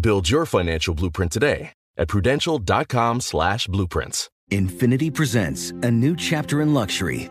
Build your financial blueprint today at prudential.com slash blueprints. Infiniti presents a new chapter in luxury,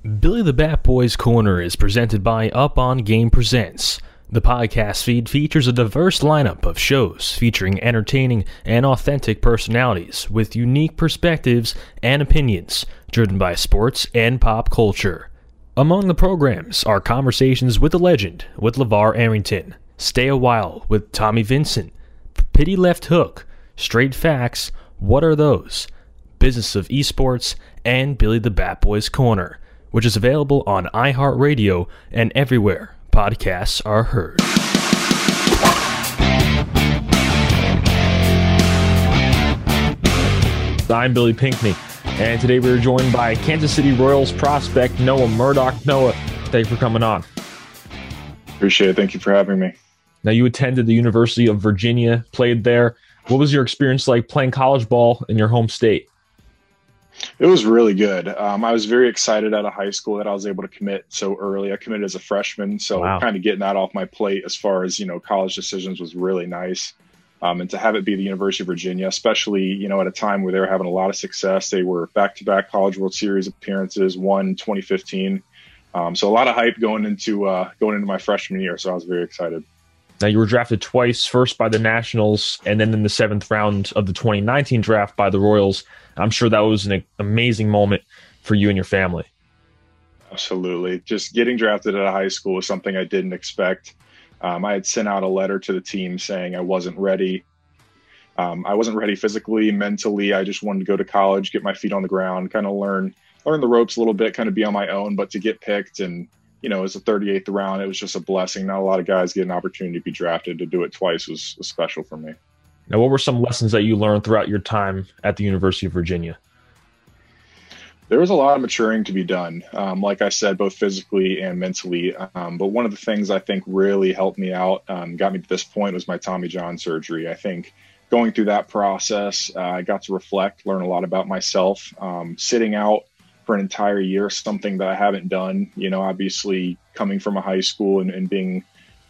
Billy the Bat Boys Corner is presented by Up On Game Presents. The podcast feed features a diverse lineup of shows featuring entertaining and authentic personalities with unique perspectives and opinions driven by sports and pop culture. Among the programs are Conversations with the Legend with LaVar Arrington, Stay a While with Tommy Vincent, Pity Left Hook, Straight Facts, What Are Those, Business of Esports, and Billy the Bat Boys Corner, which is available on iHeartRadio and everywhere podcasts are heard. I'm Billy Pinckney, and today we are joined by Kansas City Royals prospect Noah Murdock. Noah, thanks for coming on. Appreciate it. Thank you for having me. Now, you attended the University of Virginia, played there. What was your experience like playing college ball in your home state? It was really good. Um, I was very excited out of high school that I was able to commit so early. I committed as a freshman, so wow. kind of getting that off my plate as far as you know college decisions was really nice. Um, and to have it be the University of Virginia, especially you know at a time where they were having a lot of success, they were back-to-back College World Series appearances, won 2015. Um, so a lot of hype going into uh, going into my freshman year. So I was very excited. Now you were drafted twice, first by the Nationals, and then in the seventh round of the 2019 draft by the Royals. I'm sure that was an amazing moment for you and your family. Absolutely. Just getting drafted out of high school was something I didn't expect. Um, I had sent out a letter to the team saying I wasn't ready. Um, I wasn't ready physically, mentally. I just wanted to go to college, get my feet on the ground, kind of learn learn the ropes a little bit, kind of be on my own. But to get picked and you know, as a 38th round, it was just a blessing. Not a lot of guys get an opportunity to be drafted. To do it twice was, was special for me. Now, what were some lessons that you learned throughout your time at the University of Virginia? There was a lot of maturing to be done, um, like I said, both physically and mentally. Um, but one of the things I think really helped me out, um, got me to this point, was my Tommy John surgery. I think going through that process, uh, I got to reflect, learn a lot about myself. Um, sitting out for an entire year, something that I haven't done. You know, obviously coming from a high school and, and being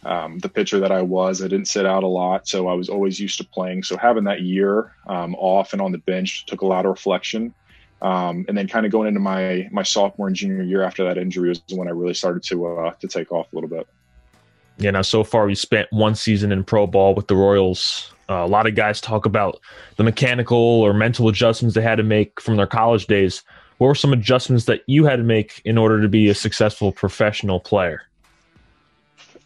um, the pitcher that I was. I didn't sit out a lot, so I was always used to playing. So having that year um, off and on the bench took a lot of reflection. Um, and then kind of going into my my sophomore and junior year after that injury was when I really started to uh, to take off a little bit. Yeah, now so far we spent one season in pro ball with the Royals. Uh, a lot of guys talk about the mechanical or mental adjustments they had to make from their college days. What were some adjustments that you had to make in order to be a successful professional player?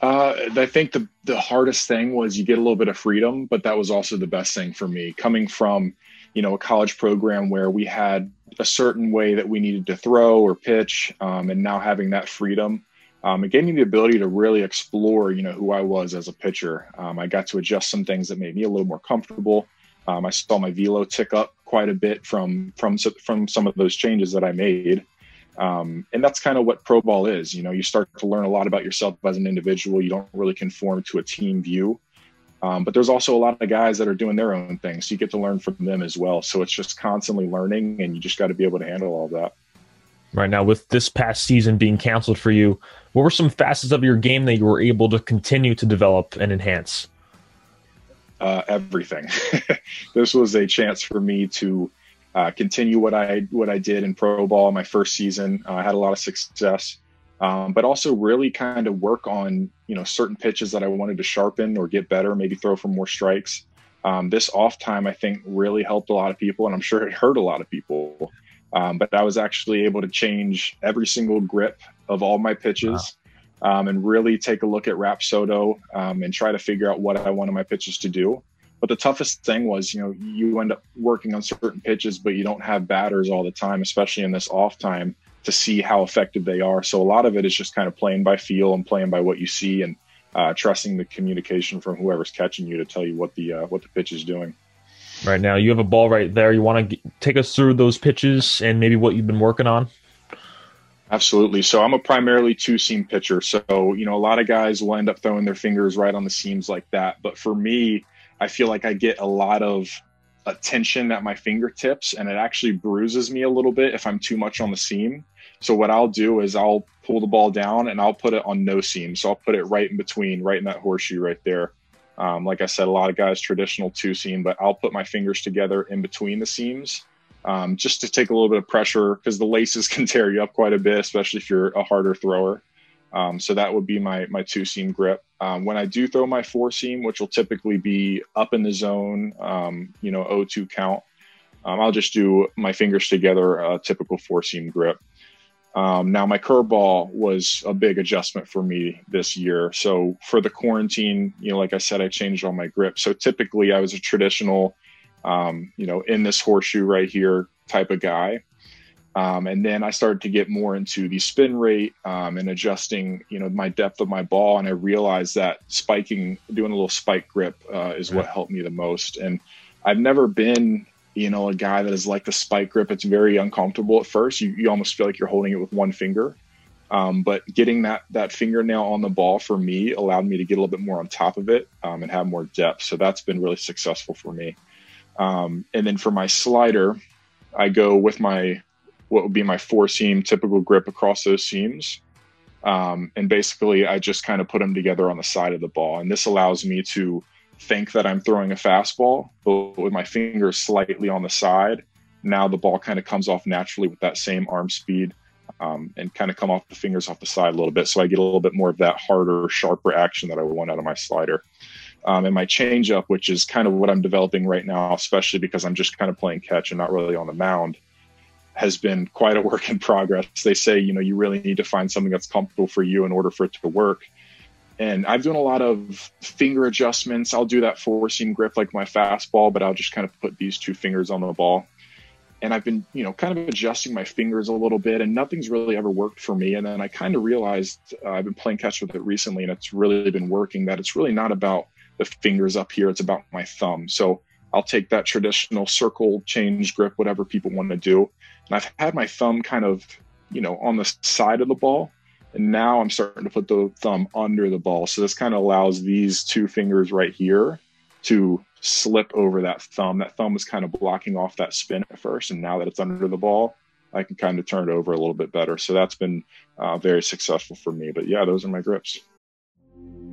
Uh, I think the the hardest thing was you get a little bit of freedom, but that was also the best thing for me. Coming from, you know, a college program where we had a certain way that we needed to throw or pitch, um, and now having that freedom, um, it gave me the ability to really explore, you know, who I was as a pitcher. Um, I got to adjust some things that made me a little more comfortable. Um, I saw my velo tick up quite a bit from from from some of those changes that I made. Um, and that's kind of what pro ball is. You know, you start to learn a lot about yourself as an individual. You don't really conform to a team view. Um, but there's also a lot of guys that are doing their own thing. So you get to learn from them as well. So it's just constantly learning, and you just got to be able to handle all that. Right now, with this past season being canceled for you, what were some facets of your game that you were able to continue to develop and enhance? Uh, everything. this was a chance for me to uh, continue what I what I did in pro ball my first season. Uh, I had a lot of success, um, but also really kind of work on you know certain pitches that I wanted to sharpen or get better, maybe throw for more strikes. Um, this off time I think really helped a lot of people, and I'm sure it hurt a lot of people. Um, but I was actually able to change every single grip of all my pitches. Um, and really take a look at Rapsodo um, and try to figure out what I wanted my pitches to do. But the toughest thing was, you know, you end up working on certain pitches, but you don't have batters all the time, especially in this off time, to see how effective they are. So a lot of it is just kind of playing by feel and playing by what you see and uh, trusting the communication from whoever's catching you to tell you what the uh, what the pitch is doing. Right now, you have a ball right there. You want to take us through those pitches and maybe what you've been working on. Absolutely. So I'm a primarily two seam pitcher. So, you know, a lot of guys will end up throwing their fingers right on the seams like that. But for me, I feel like I get a lot of attention at my fingertips and it actually bruises me a little bit if I'm too much on the seam. So what I'll do is I'll pull the ball down and I'll put it on no seam. So I'll put it right in between, right in that horseshoe right there. Um, like I said, a lot of guys traditional two seam, but I'll put my fingers together in between the seams um, just to take a little bit of pressure because the laces can tear you up quite a bit, especially if you're a harder thrower. Um, so that would be my my two seam grip. Um, when I do throw my four seam, which will typically be up in the zone, um, you know, O2 count, um, I'll just do my fingers together, a typical four seam grip. Um, now my curveball was a big adjustment for me this year. So for the quarantine, you know, like I said, I changed all my grip. So typically I was a traditional, um, you know, in this horseshoe right here type of guy. Um, and then I started to get more into the spin rate um, and adjusting, you know, my depth of my ball. And I realized that spiking, doing a little spike grip, uh, is what helped me the most. And I've never been, you know, a guy that is like the spike grip. It's very uncomfortable at first. You, you almost feel like you're holding it with one finger. Um, but getting that that fingernail on the ball for me allowed me to get a little bit more on top of it um, and have more depth. So that's been really successful for me. Um, and then for my slider, I go with my what would be my four seam typical grip across those seams. Um, and basically, I just kind of put them together on the side of the ball. And this allows me to think that I'm throwing a fastball, but with my fingers slightly on the side, now the ball kind of comes off naturally with that same arm speed um, and kind of come off the fingers off the side a little bit. So I get a little bit more of that harder, sharper action that I want out of my slider. Um, and my changeup, which is kind of what I'm developing right now, especially because I'm just kind of playing catch and not really on the mound has been quite a work in progress. They say, you know, you really need to find something that's comfortable for you in order for it to work. And I've done a lot of finger adjustments. I'll do that four seam grip like my fastball, but I'll just kind of put these two fingers on the ball. And I've been, you know, kind of adjusting my fingers a little bit, and nothing's really ever worked for me. And then I kind of realized uh, I've been playing catch with it recently, and it's really been working. That it's really not about the fingers up here; it's about my thumb. So I'll take that traditional circle change grip, whatever people want to do, and I've had my thumb kind of, you know, on the side of the ball. And now I'm starting to put the thumb under the ball. So this kind of allows these two fingers right here to slip over that thumb. That thumb was kind of blocking off that spin at first. And now that it's under the ball, I can kind of turn it over a little bit better. So that's been uh, very successful for me. But yeah, those are my grips.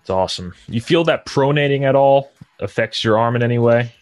It's awesome. You feel that pronating at all affects your arm in any way?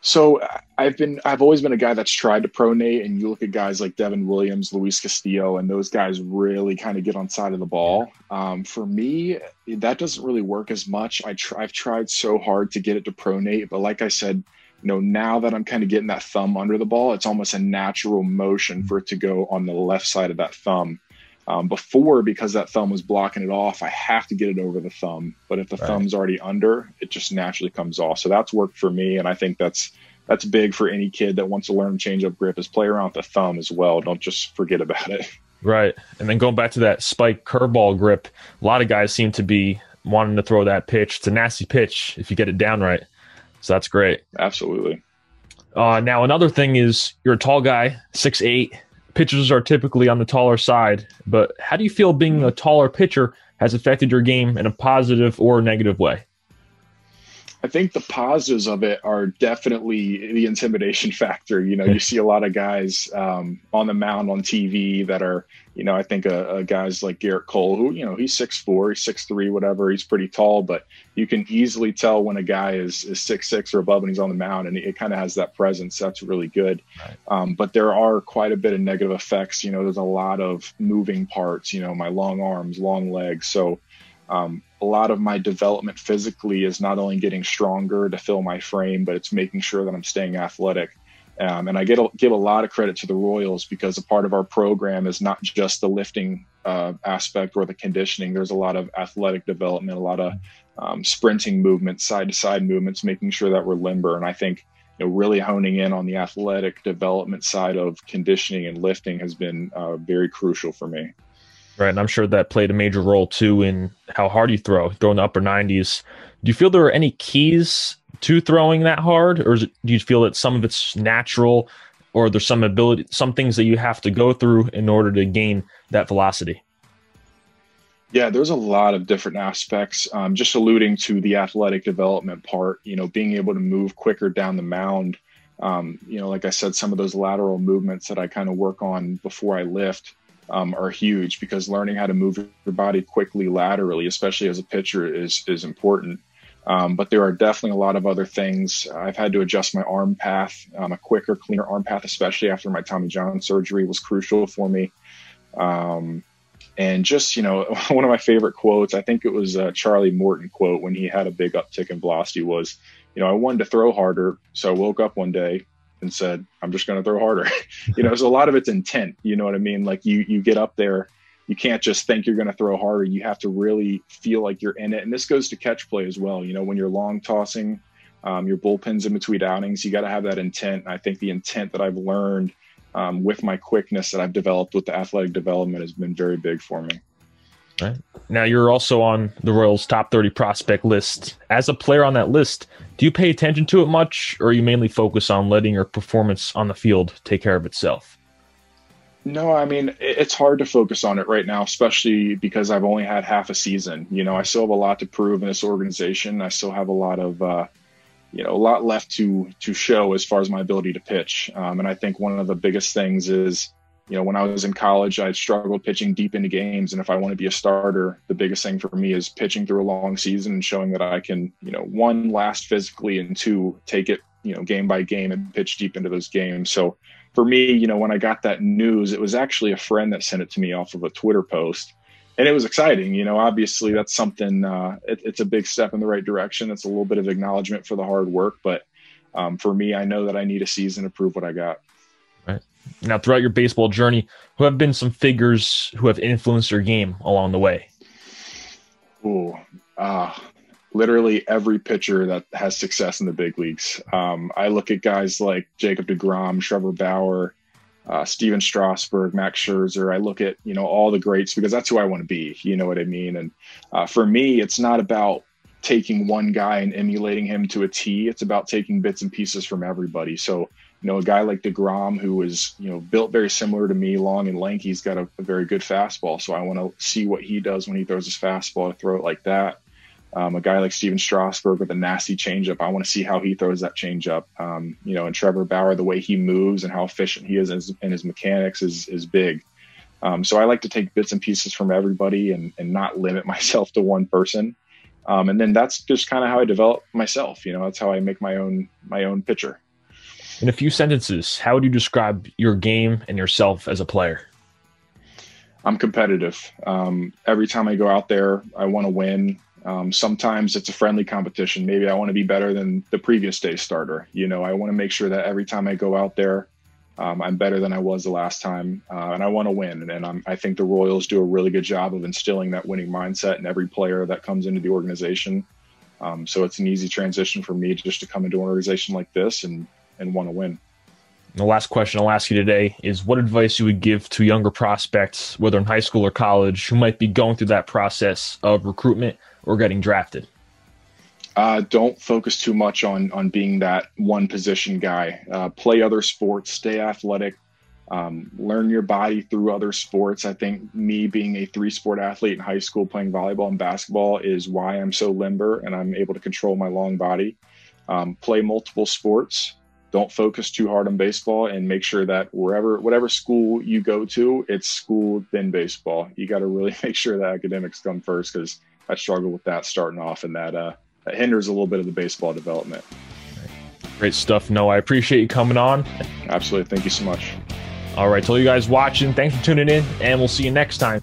So I've been I've always been a guy that's tried to pronate, and you look at guys like Devin Williams, Luis Castillo, and those guys really kind of get on side of the ball. Um, for me, that doesn't really work as much. I try, I've tried so hard to get it to pronate, but like I said, you know, now that I'm kind of getting that thumb under the ball, it's almost a natural motion for it to go on the left side of that thumb. Um, before, because that thumb was blocking it off, I have to get it over the thumb. But if the right. thumb's already under, it just naturally comes off. So that's worked for me, and I think that's that's big for any kid that wants to learn changeup grip is play around with the thumb as well. Don't just forget about it. Right, and then going back to that spike curveball grip, a lot of guys seem to be wanting to throw that pitch. It's a nasty pitch if you get it down right. So that's great. Absolutely. Uh, now another thing is you're a tall guy, six eight pitchers are typically on the taller side, but how do you feel being a taller pitcher has affected your game in a positive or negative way? I think the positives of it are definitely the intimidation factor. You know, you see a lot of guys um, on the mound on TV that are, you know, I think a, a guys like Gerrit Cole, who you know he's six four, he's six three, whatever. He's pretty tall, but you can easily tell when a guy is is six six or above and he's on the mound, and it, it kind of has that presence. That's really good. Right. Um, but there are quite a bit of negative effects. You know, there's a lot of moving parts. You know, my long arms, long legs, so. Um, a lot of my development physically is not only getting stronger to fill my frame, but it's making sure that I'm staying athletic. Um, and I get a, give a lot of credit to the Royals because a part of our program is not just the lifting uh, aspect or the conditioning. There's a lot of athletic development, a lot of um, sprinting movements, side to side movements, making sure that we're limber. And I think you know, really honing in on the athletic development side of conditioning and lifting has been uh, very crucial for me. Right. And I'm sure that played a major role too in how hard you throw, throwing the upper 90s. Do you feel there are any keys to throwing that hard, or it, do you feel that some of it's natural, or there's some ability, some things that you have to go through in order to gain that velocity? Yeah, there's a lot of different aspects. Um, just alluding to the athletic development part, you know, being able to move quicker down the mound. Um, you know, like I said, some of those lateral movements that I kind of work on before I lift um, are huge because learning how to move your body quickly laterally, especially as a pitcher, is is important. Um, but there are definitely a lot of other things. I've had to adjust my arm path. Um, a quicker, cleaner arm path, especially after my Tommy John surgery, was crucial for me. Um, and just you know, one of my favorite quotes, I think it was a Charlie Morton quote when he had a big uptick in velocity was, you know, I wanted to throw harder, so I woke up one day and said, I'm just going to throw harder. you know, so a lot of it's intent. You know what I mean? Like you, you get up there you can't just think you're going to throw harder. You have to really feel like you're in it. And this goes to catch play as well. You know, when you're long tossing, um, your bullpens in between outings, you got to have that intent. And I think the intent that I've learned um, with my quickness that I've developed with the athletic development has been very big for me. Right. Now you're also on the Royals top 30 prospect list. As a player on that list, do you pay attention to it much or are you mainly focus on letting your performance on the field take care of itself? No, I mean, it's hard to focus on it right now, especially because I've only had half a season. You know, I still have a lot to prove in this organization. I still have a lot of, uh, you know, a lot left to to show as far as my ability to pitch. Um, and I think one of the biggest things is you know, when I was in college, I struggled pitching deep into games. And if I want to be a starter, the biggest thing for me is pitching through a long season and showing that I can, you know, one, last physically, and two, take it, you know, game by game and pitch deep into those games. So for me, you know, when I got that news, it was actually a friend that sent it to me off of a Twitter post. And it was exciting. You know, obviously that's something, uh, it, it's a big step in the right direction. It's a little bit of acknowledgement for the hard work. But um, for me, I know that I need a season to prove what I got. Now, throughout your baseball journey, who have been some figures who have influenced your game along the way? Oh, uh, literally every pitcher that has success in the big leagues. Um, I look at guys like Jacob DeGrom, Trevor Bauer, uh, Stephen Strasburg, Max Scherzer. I look at you know all the greats because that's who I want to be. You know what I mean? And uh, for me, it's not about taking one guy and emulating him to a T. It's about taking bits and pieces from everybody. So you know, a guy like DeGrom who was, you know, built very similar to me, long and lanky, he's got a, a very good fastball. So I want to see what he does when he throws his fastball to throw it like that. Um, a guy like Stephen Strasburg with a nasty changeup, I want to see how he throws that changeup. Um, you know, and Trevor Bauer, the way he moves and how efficient he is in his mechanics is is big. Um, so I like to take bits and pieces from everybody and, and not limit myself to one person. Um, and then that's just kind of how I develop myself. You know, that's how I make my own my own pitcher. In a few sentences, how would you describe your game and yourself as a player? I'm competitive. Um, every time I go out there, I want to win. Um, sometimes it's a friendly competition. Maybe I want to be better than the previous day's starter. You know, I want to make sure that every time I go out there, um, I'm better than I was the last time, uh, and I want to win. And I'm, I think the Royals do a really good job of instilling that winning mindset in every player that comes into the organization. Um, so it's an easy transition for me just to come into an organization like this and and want to win. The last question I'll ask you today is what advice you would give to younger prospects, whether in high school or college, who might be going through that process of recruitment or getting drafted? Uh, don't focus too much on on being that one position guy. Uh, play other sports, stay athletic, um, learn your body through other sports. I think me being a three sport athlete in high school, playing volleyball and basketball, is why I'm so limber and I'm able to control my long body. Um, play multiple sports don't focus too hard on baseball and make sure that wherever whatever school you go to it's school then baseball. You got to really make sure that academics come first because i struggle with that starting off and that uh that hinders a little bit of the baseball development. Great stuff no i appreciate you coming on. Absolutely. Thank you so much. All right. To all you guys watching thanks for tuning in and we'll see you next time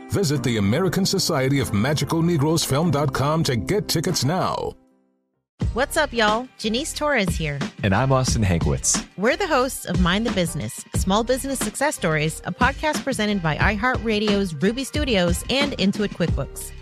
Visit the American Society of Magical Negroes Film.com to get tickets now. What's up, y'all? Janice Torres here. And I'm Austin Hankwitz. We're the hosts of Mind the Business Small Business Success Stories, a podcast presented by iHeartRadio's Ruby Studios and Intuit QuickBooks.